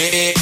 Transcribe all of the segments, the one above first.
with it.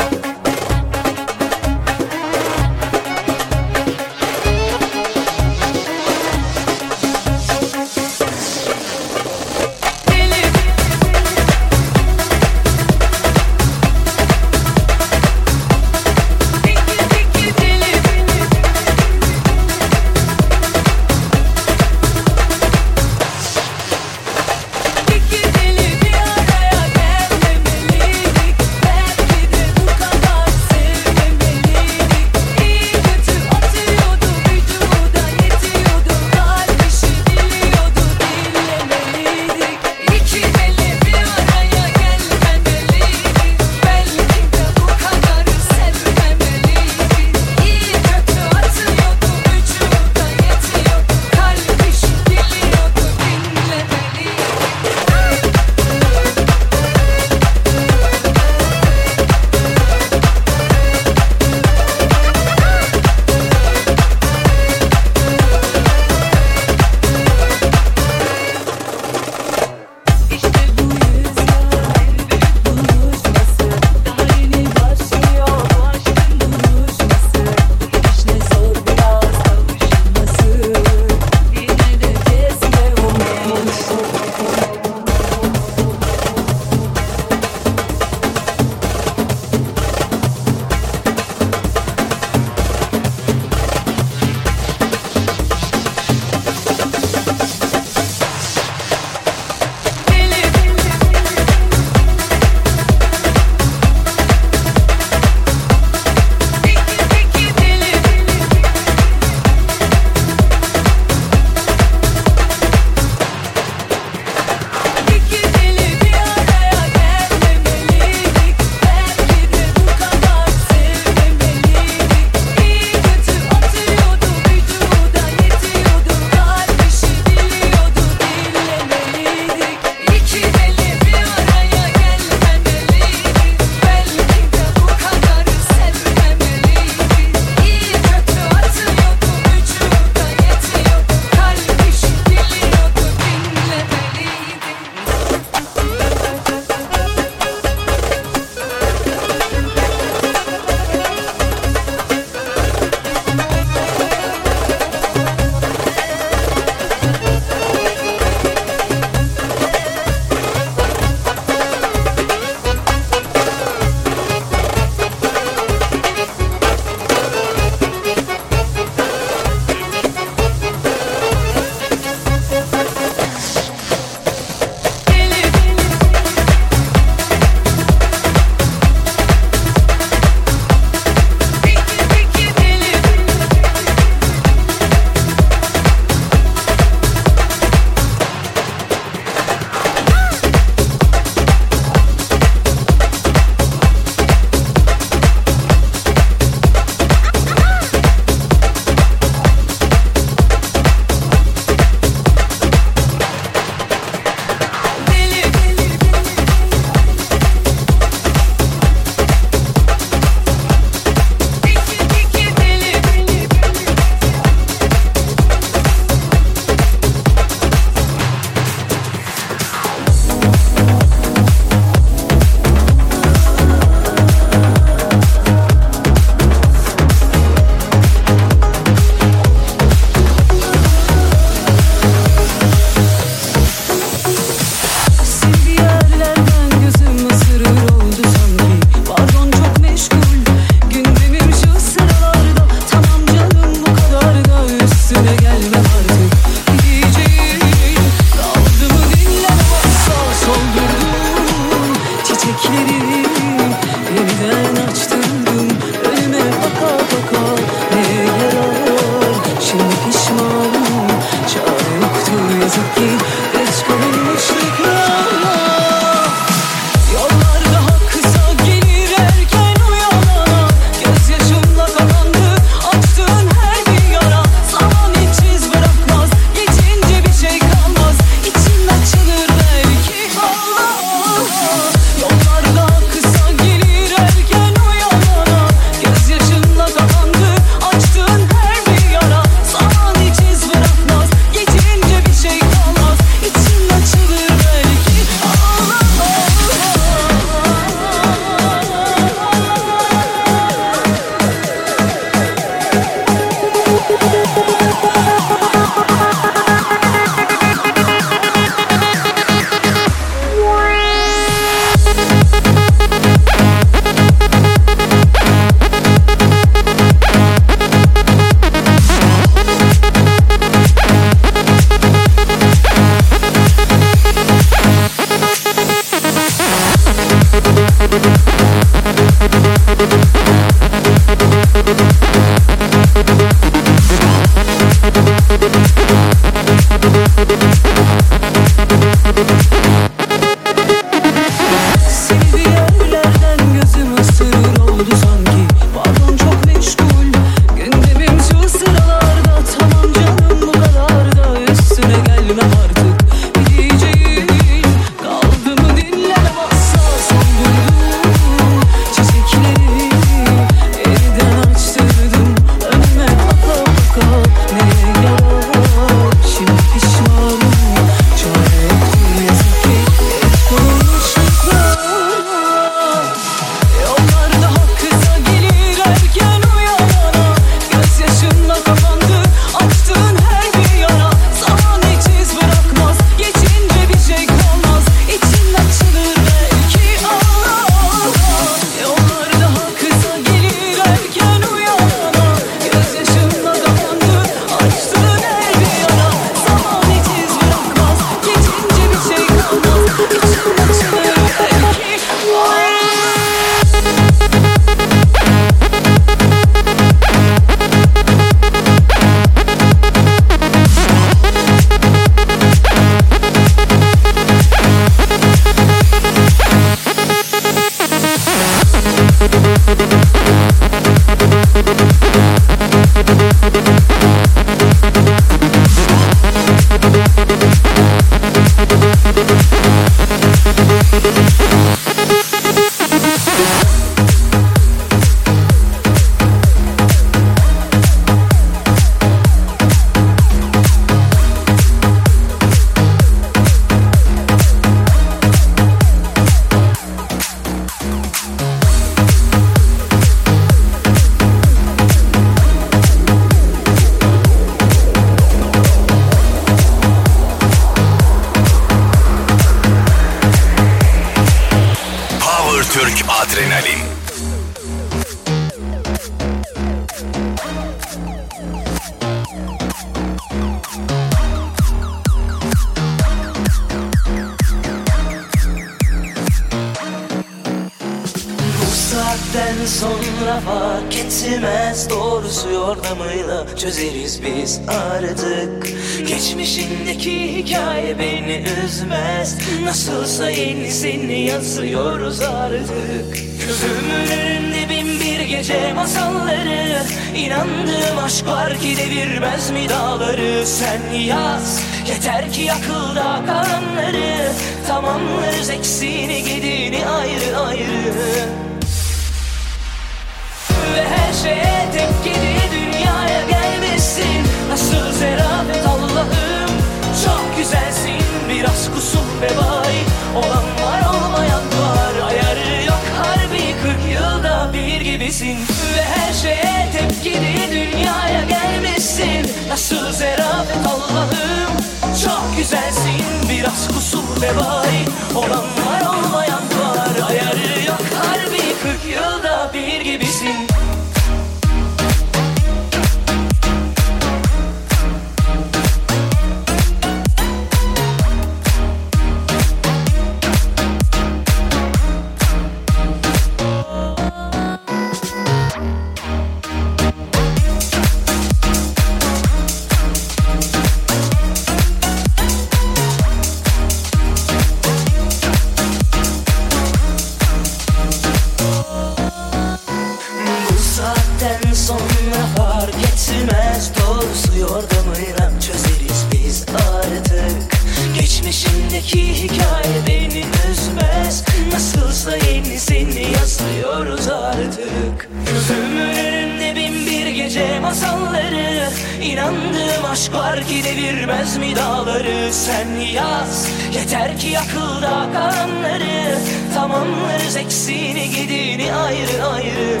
inandığım aşk var ki devirmez mi dağları? Sen yaz yeter ki akılda kalanları Tamamlarız eksiğini gidini ayrı ayrı.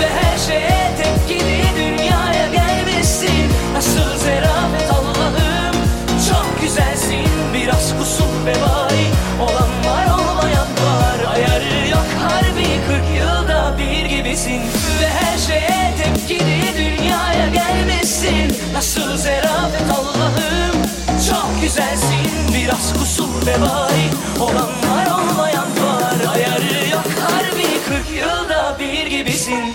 Ve her şeye tek gidi dünyaya gelmesin. Nasıl zerafet Allah'ım. Çok güzelsin Biraz kusur ve bay olan var olmayan var. Ayarı yok harbi kırk yıl gelmesin Ve her şeye tepkili dünyaya gelmesin. Nasıl zerafet Allah'ım? Çok güzelsin. Biraz kusur ve bari. Olan var olmayan var. Ayarı yok. Harbi kırk yılda bir gibisin.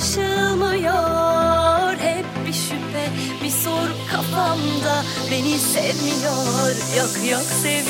anlaşılmıyor Hep bir şüphe bir soru kafamda. Beni sevmiyor. Yok yok seviyor.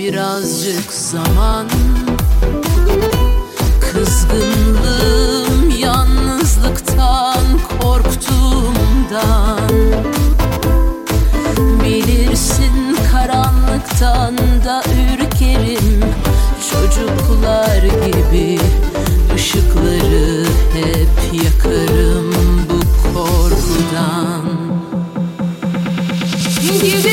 birazcık zaman. Kızgınlığım yalnızlıktan korktuğumdan. Bilirsin karanlıktan da ürkerim. Çocuklar gibi ışıkları hep yakarım bu korkudan. Gibi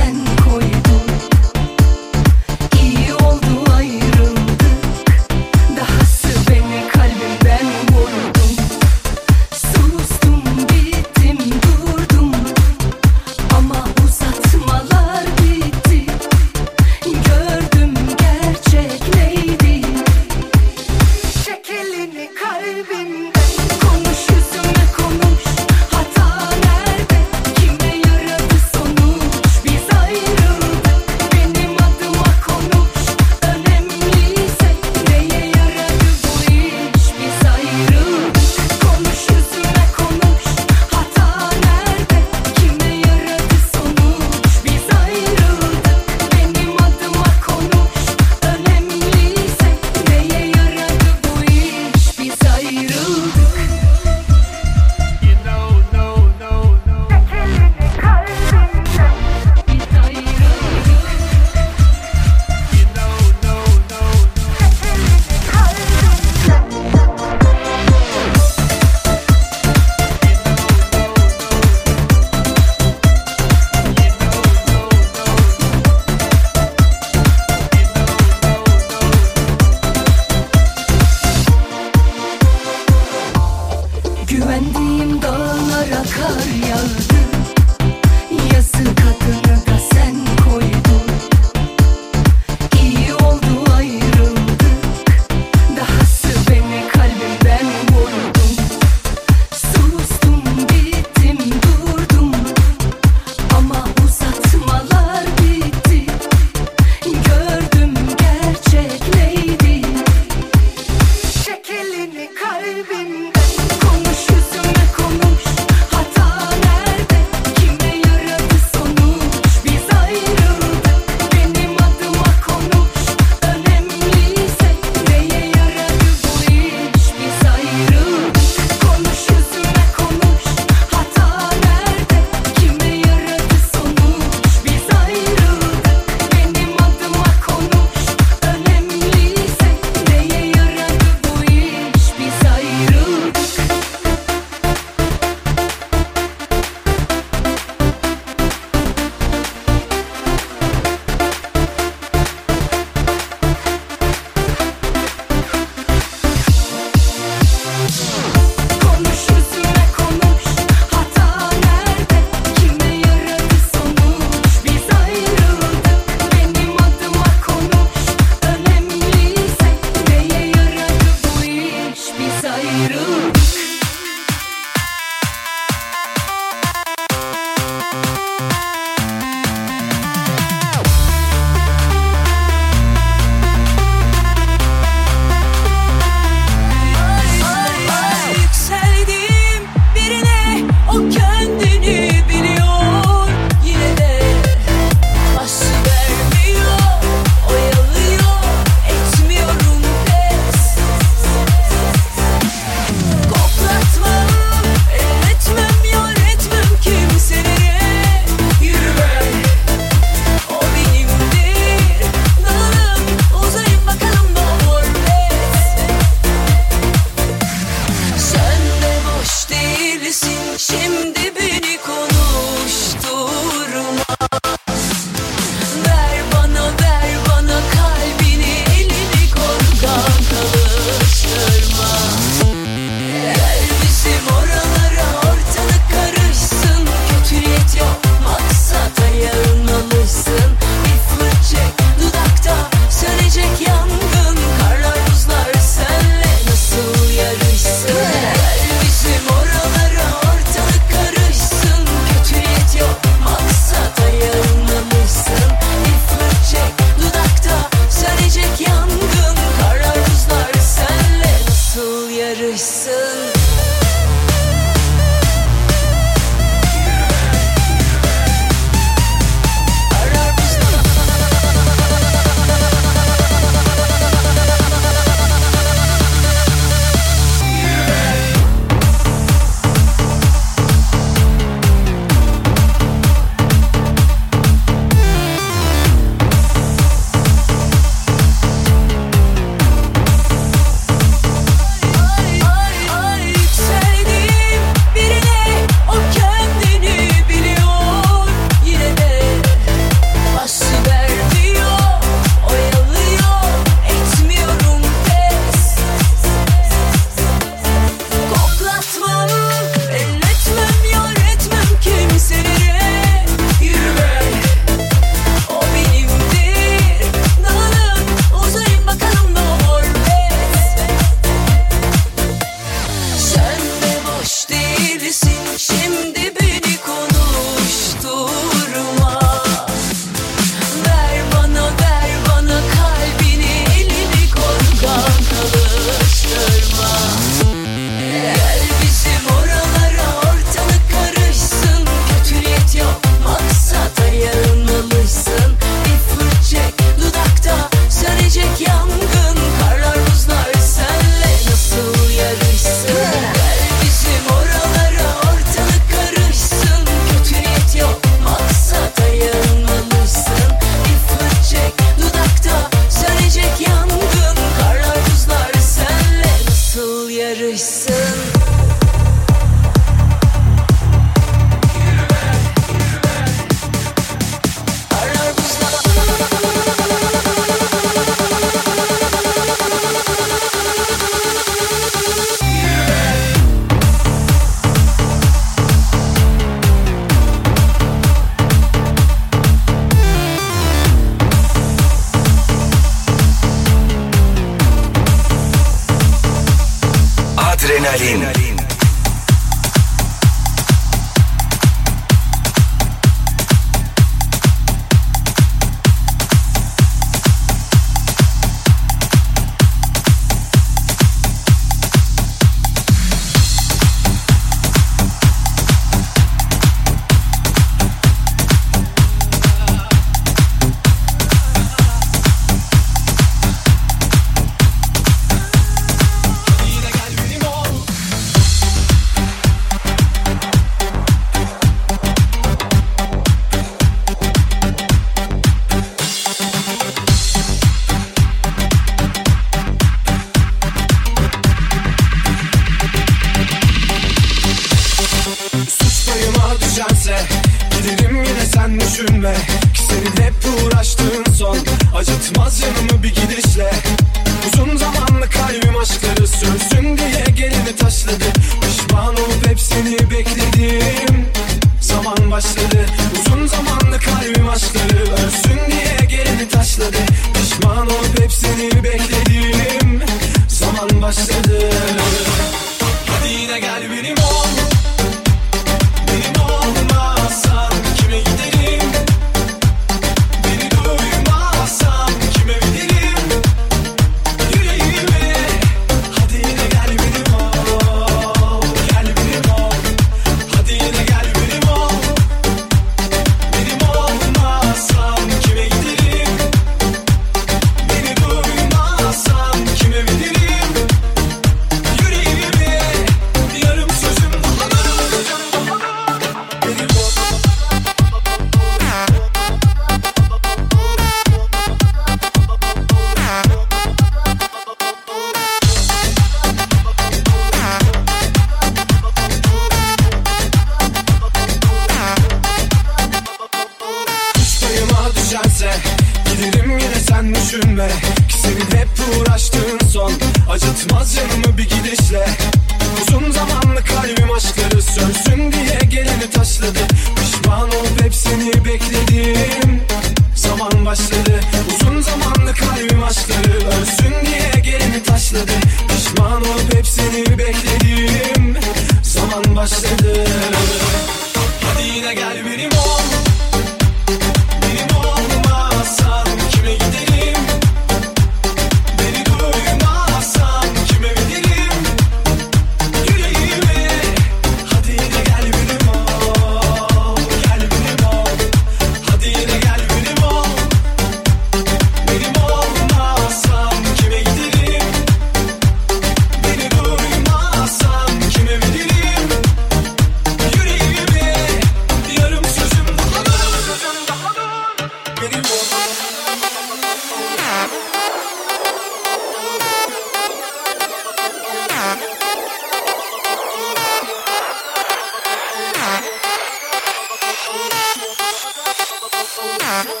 Uh-huh.